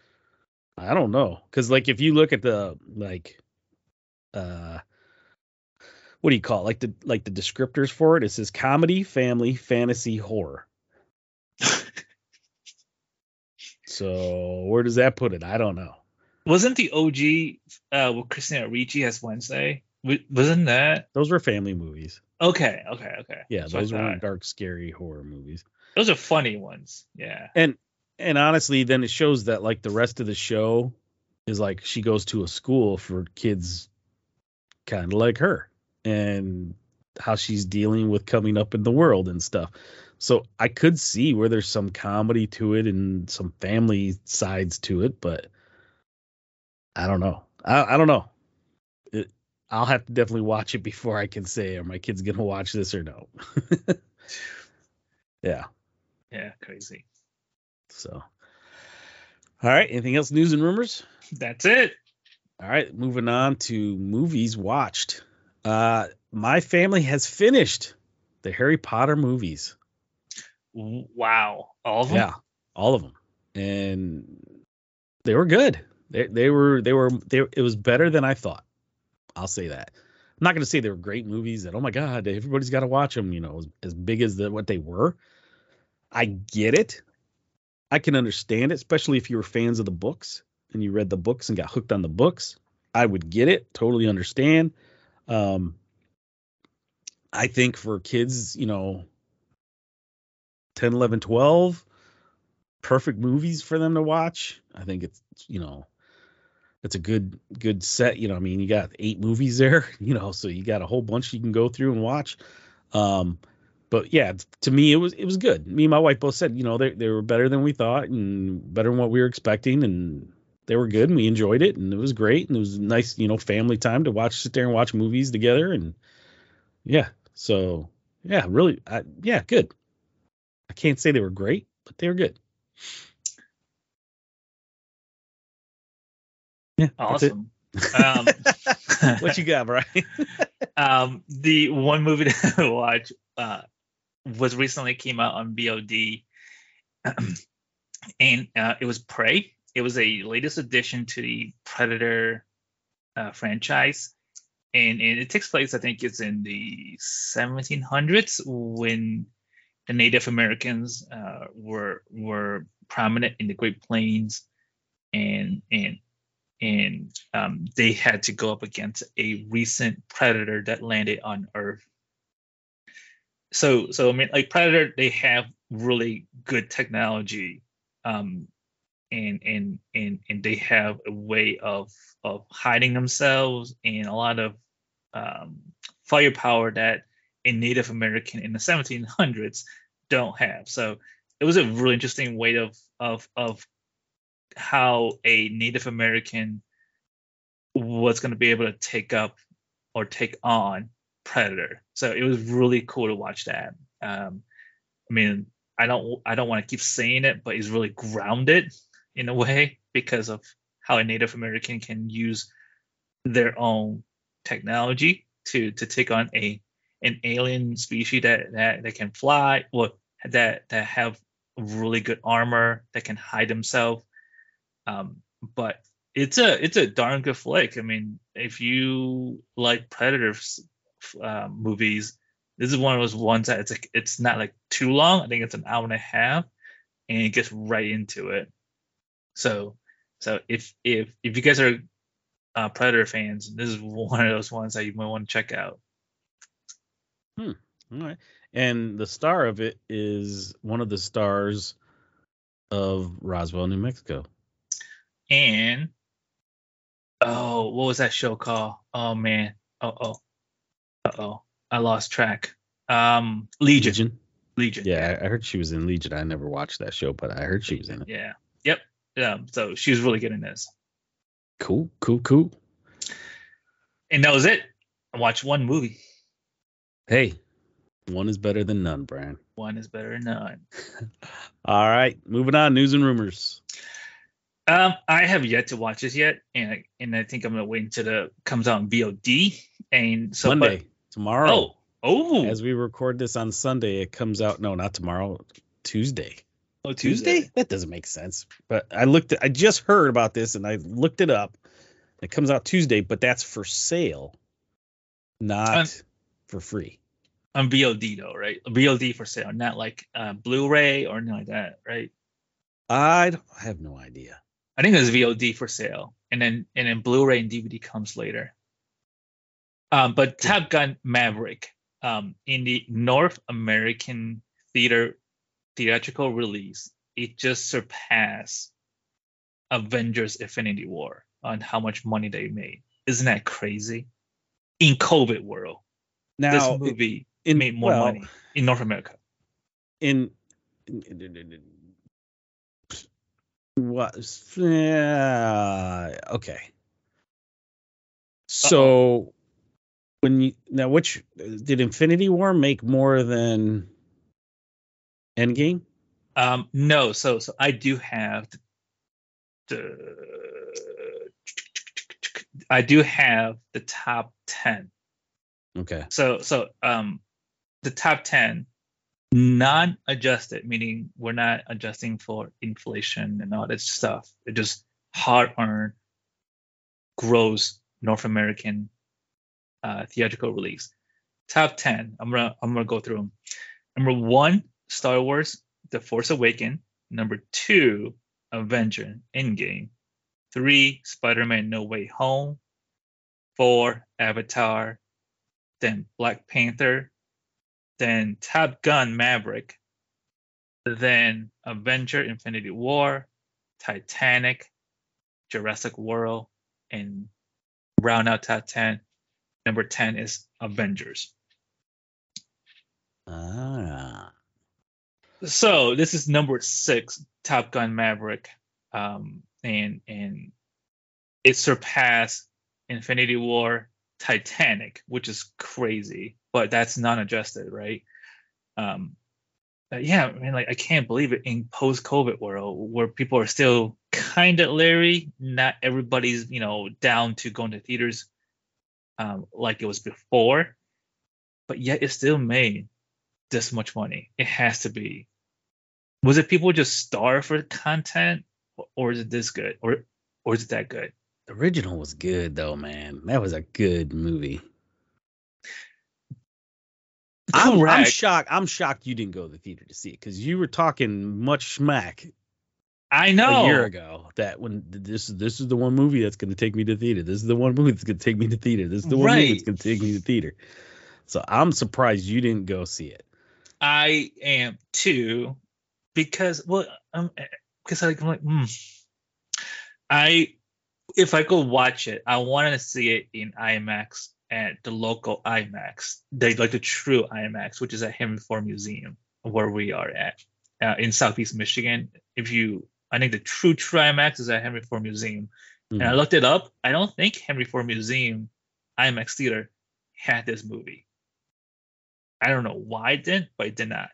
I don't know. Because like if you look at the like uh what do you call it? like the like the descriptors for it? It says comedy, family, fantasy, horror. So where does that put it? I don't know. Wasn't the OG uh with Christina Ricci as Wednesday? Wasn't that Those were family movies. okay? Okay, okay. Yeah, That's those weren't dark, scary horror movies. Those are funny ones. Yeah. and and honestly then it shows that like the rest of the show is like she goes to a school for kids kind of like her and how she's dealing with coming up in the world and stuff so i could see where there's some comedy to it and some family sides to it but i don't know i, I don't know it, i'll have to definitely watch it before i can say are my kids gonna watch this or no yeah Yeah. Crazy. So, all right. Anything else? News and rumors. That's it. All right. Moving on to movies watched. Uh, my family has finished the Harry Potter movies. Wow. All of them. Yeah, all of them, and they were good. They they were they were they. It was better than I thought. I'll say that. I'm not going to say they were great movies. That oh my god, everybody's got to watch them. You know, as, as big as the, what they were. I get it. I can understand it, especially if you were fans of the books and you read the books and got hooked on the books. I would get it, totally understand. Um, I think for kids, you know, 10, 11, 12, perfect movies for them to watch. I think it's, you know, it's a good good set, you know, I mean, you got 8 movies there, you know, so you got a whole bunch you can go through and watch. Um but yeah, to me it was it was good. Me and my wife both said, you know, they they were better than we thought and better than what we were expecting and they were good and we enjoyed it and it was great and it was nice, you know, family time to watch sit there and watch movies together and yeah. So, yeah, really I, yeah, good. I can't say they were great, but they were good. Yeah. Awesome. Um, what you got, Brian? um, the one movie that I watched uh, was recently came out on VOD, and uh, it was Prey. It was a latest addition to the Predator uh, franchise, and, and it takes place, I think, it's in the 1700s when the Native Americans uh, were were prominent in the Great Plains, and and and um, they had to go up against a recent predator that landed on Earth. So, so I mean, like Predator, they have really good technology, um, and and and and they have a way of of hiding themselves and a lot of um, firepower that a Native American in the 1700s don't have. So it was a really interesting way of of of how a Native American was going to be able to take up or take on Predator. So it was really cool to watch that. Um, I mean, I don't I don't want to keep saying it, but it's really grounded in a way because of how a Native American can use their own technology to to take on a an alien species that that, that can fly, well that that have really good armor that can hide themselves. Um, but it's a it's a darn good flick. I mean, if you like Predators, uh, movies. This is one of those ones that it's like it's not like too long. I think it's an hour and a half, and it gets right into it. So, so if if if you guys are uh, Predator fans, this is one of those ones that you might want to check out. Hmm. All right. And the star of it is one of the stars of Roswell, New Mexico. And oh, what was that show called? Oh man. Oh oh. Uh oh. I lost track. Um Legion. Legion. Legion. Yeah, I heard she was in Legion. I never watched that show, but I heard she was in it. Yeah. Yep. Yeah. So she was really good in this. Cool, cool, cool. And that was it. I watched one movie. Hey, one is better than none, Brian. One is better than none. All right, moving on. News and rumors. Um, I have yet to watch this yet, and I, and I think I'm gonna wait until it comes out in VOD. And so Monday, but, tomorrow. Oh, oh. As we record this on Sunday, it comes out. No, not tomorrow. Tuesday. Oh, Tuesday? Tuesday? That doesn't make sense. But I looked. At, I just heard about this, and I looked it up. It comes out Tuesday, but that's for sale, not um, for free on VOD though, right? VOD for sale, not like uh, Blu-ray or anything like that, right? I I have no idea. I think it's VOD for sale, and then and then Blu-ray and DVD comes later. Um, but Top Gun Maverick, um, in the North American theater theatrical release, it just surpassed Avengers: Infinity War on how much money they made. Isn't that crazy? In COVID world, now this movie in, made more well, money in North America. In, in, in, in what? Yeah, okay. So Uh-oh. when you now, which did Infinity War make more than Endgame? Um, no. So so I do have the I do have the top ten. Okay. So so um the top 10 non-adjusted meaning we're not adjusting for inflation and all that stuff. It just hard-earned gross north american uh, theatrical release. Top 10 i'm gonna i'm gonna go through them number one star wars the force awaken number two avenger endgame. Three spider-man no way home. Four avatar then black panther then Top Gun Maverick, then Avenger Infinity War, Titanic, Jurassic World, and round out top 10. Number 10 is Avengers. Ah. So this is number six, Top Gun Maverick. Um, and and it surpassed Infinity War, Titanic, which is crazy but that's non-adjusted, right? Um, yeah, I mean, like I can't believe it in post-COVID world where people are still kind of leery. Not everybody's, you know, down to going to theaters um, like it was before, but yet it still made this much money. It has to be. Was it people just starve for content, or is it this good, or or is it that good? The original was good though, man. That was a good movie. I'm, I'm, shocked. I'm shocked you didn't go to the theater to see it because you were talking much smack. I know a year ago that when this is this is the one movie that's going to take me to theater. This is the one movie that's going to take me to theater. This is the one right. movie that's going to take me to theater. So I'm surprised you didn't go see it. I am too, because well, um, because I'm like, mm, I if I could watch it, I want to see it in IMAX at the local IMAX, they like the true IMAX, which is at Henry Ford Museum, where we are at uh, in Southeast Michigan. If you, I think the true true IMAX is at Henry Ford Museum, mm-hmm. and I mm-hmm. looked it up. I don't think Henry Ford Museum IMAX theater had this movie. I don't know why it didn't, but it did not.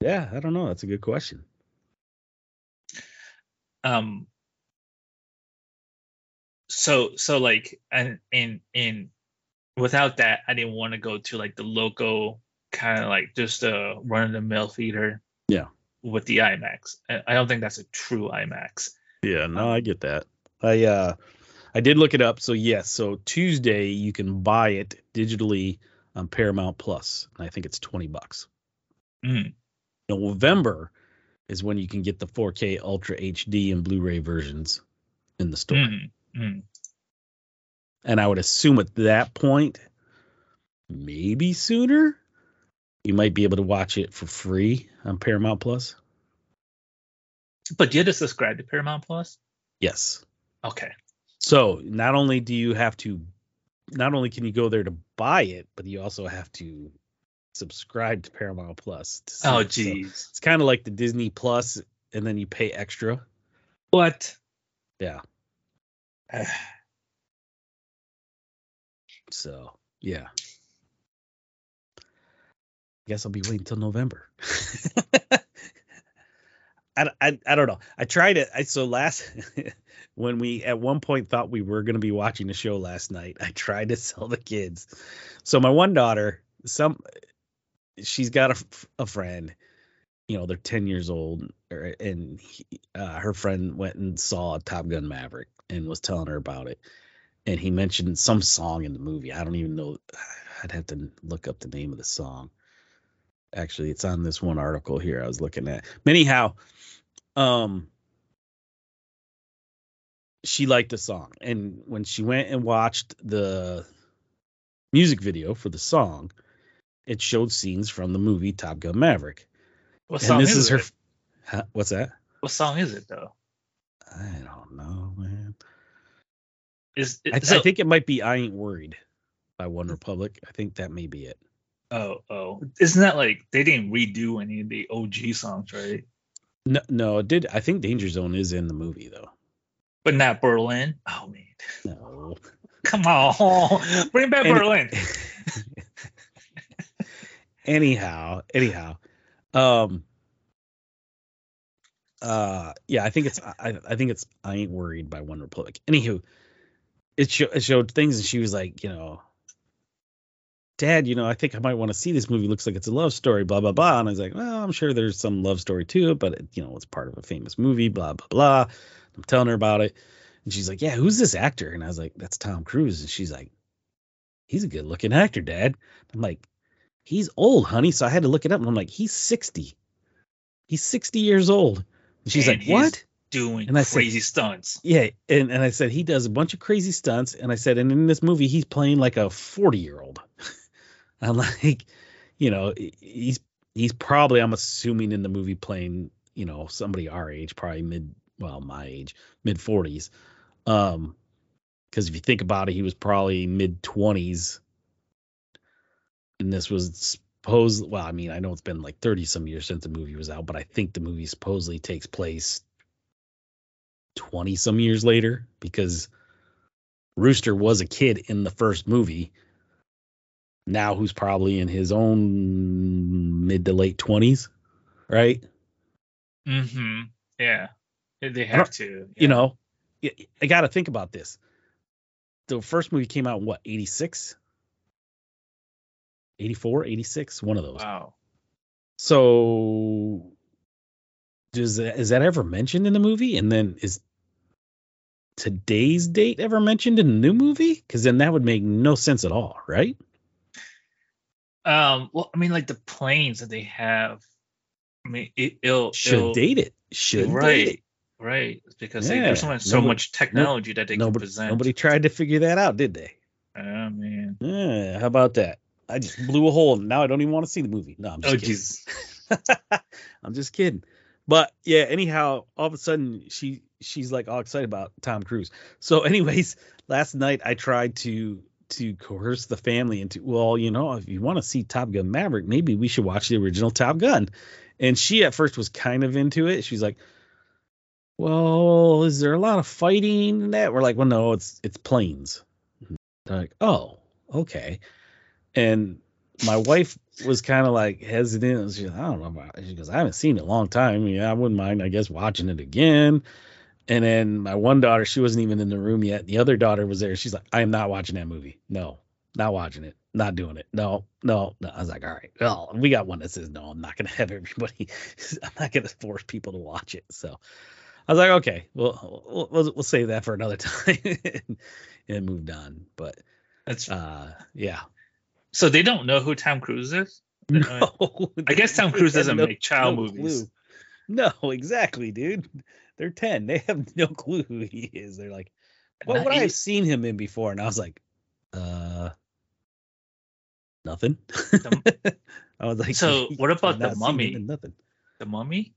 Yeah, I don't know. That's a good question. Um. So so like and in in without that, I didn't want to go to like the local kind of like just a run of the mill theater. Yeah. With the IMAX, I don't think that's a true IMAX. Yeah, no, um, I get that. I uh, I did look it up. So yes, so Tuesday you can buy it digitally on Paramount Plus, and I think it's 20 bucks. Mm. November is when you can get the 4K Ultra HD and Blu-ray versions in the store. Mm. Mm. And I would assume at that point, maybe sooner, you might be able to watch it for free on Paramount Plus. But you had to subscribe to Paramount Plus. Yes. Okay. So not only do you have to, not only can you go there to buy it, but you also have to subscribe to Paramount Plus. To Oh, it. So jeez. it's kind of like the Disney Plus, and then you pay extra. What? Yeah. So yeah. I guess I'll be waiting till November. I, I, I don't know. I tried it. I so last when we at one point thought we were going to be watching the show last night, I tried to sell the kids. So my one daughter, some she's got a, a friend, you know, they're 10 years old and he, uh, her friend went and saw Top Gun Maverick and was telling her about it. And he mentioned some song in the movie. I don't even know. I'd have to look up the name of the song. Actually, it's on this one article here I was looking at. Anyhow, um, she liked the song, and when she went and watched the music video for the song, it showed scenes from the movie Top Gun Maverick. What and song this is, is her. it? Huh? What's that? What song is it though? I don't know, man. Is it, I, so, I think it might be "I Ain't Worried" by OneRepublic. I think that may be it. Oh, oh, isn't that like they didn't redo any of the OG songs, right? No, no, it did. I think Danger Zone is in the movie though. But not Berlin. Oh man, No. come on, bring back And- Berlin. anyhow, anyhow, um, uh, yeah, I think it's I, I think it's I ain't worried by OneRepublic. Anywho, it, sho- it showed things, and she was like, you know, Dad, you know, I think I might want to see this movie. Looks like it's a love story, blah blah blah. And I was like, well, I'm sure there's some love story to it, but it, you know, it's part of a famous movie, blah blah blah. I'm telling her about it, and she's like, yeah, who's this actor? And I was like, that's Tom Cruise, and she's like, he's a good looking actor, Dad. I'm like, he's old, honey. So I had to look it up, and I'm like, he's 60. He's 60 years old. And she's And like, what? Doing And I said- crazy stunts. Yeah, and, and I said he does a bunch of crazy stunts, and I said, and in this movie he's playing like a forty year old. I'm like, you know, he's he's probably I'm assuming in the movie playing, you know, somebody our age, probably mid, well, my age, mid forties. Um, because if you think about it, he was probably mid twenties, and this was supposed. Well, I mean, I know it's been like thirty some years since the movie was out, but I think the movie supposedly takes place 20 some years later because Rooster was a kid in the first movie. Now who's probably in his own mid to late 20s, right? Mm-hmm. Yeah, they have to. You know, i got to think about this. The first movie came out in what, 86? 84, 86, one of those. Wow. So does that, is that ever mentioned in the movie? And then is today's date ever mentioned in the new movie? Because then that would make no sense at all, right? Um. Well, I mean, like the planes that they have. I mean, it, it'll Should it'll, date it. Should right, date it. right. Because they, there's so much, so Nobody- much technology that they can Nobody, present. nobody tried to figure that out, did they? Oh man. Yeah, how about that? I just blew a hole. Now I don't even want to see the movie. No, I'm just Oh kidding. jeez. I'm just kidding. But yeah, anyhow, all of a sudden she she's like all excited about Tom Cruise. So, anyways, last night I tried to to coerce the family into well, you know, if you want to see Top Gun Maverick, maybe we should watch the original Top Gun. And she at first was kind of into it. She's like, Well, is there a lot of fighting in that? We're like, Well, no, it's it's planes. They're like, Oh, okay. And my wife was kind of like hesitant. She's like, I don't know about it. She goes, I haven't seen it in a long time. Yeah, I wouldn't mind, I guess, watching it again. And then my one daughter, she wasn't even in the room yet. The other daughter was there. She's like, I am not watching that movie. No, not watching it. Not doing it. No, no, no. I was like, all right. Well, we got one that says no. I'm not gonna have everybody. I'm not gonna force people to watch it. So I was like, okay, well, we'll we'll, we'll save that for another time, and, and moved on. But That's uh, yeah, So they don't know who Tom Cruise is. No, I guess Tom Cruise doesn't no- make child no movies. clue. No, exactly, dude. They're ten. They have no clue who he is. They're like, what Not would I have seen him in before? And I was like, uh, nothing. I was like, So, what about The not seen him Mummy? Nothing. The Mummy?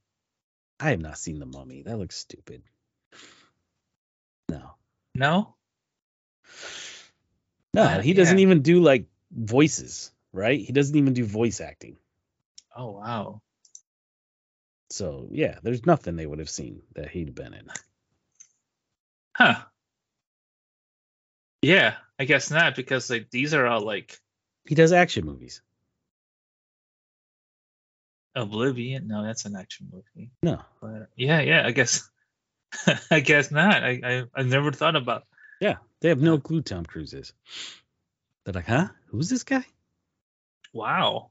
I have not seen the mummy. That looks stupid. No, No. no, Uh, he doesn't even do like voices, right? He doesn't even do voice acting. Oh wow. So yeah, there's nothing they would have seen that he'd been in. Huh. Yeah, I guess not because like these are all like He does action movies. Oblivion. No, that's an action movie. No, But yeah, yeah, I guess I guess not. I I, I never thought about yeah, they have no clue Tom Cruise is. They're like, huh? Who's this guy? wow.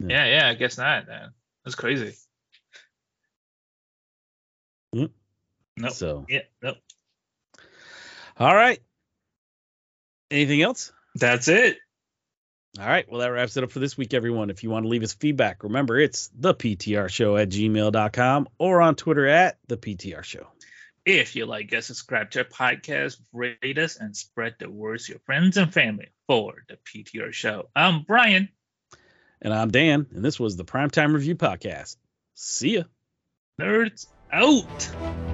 Yeah. Yeah, yeah, I guess not, man. That's crazy. Mm. Nope. So, Yeah, nope. all right. Anything else? That's it. All right. Well, that wraps it up for this week, everyone. If you want to leave us feedback, remember it's the PTR show at gmail.com or on Twitter at the PTR show. If you like us, subscribe to our podcast, rate us, and spread the words to your friends and family for the PTR show. I'm Brian. And I'm Dan, and this was the Primetime Review Podcast. See ya. Nerds out.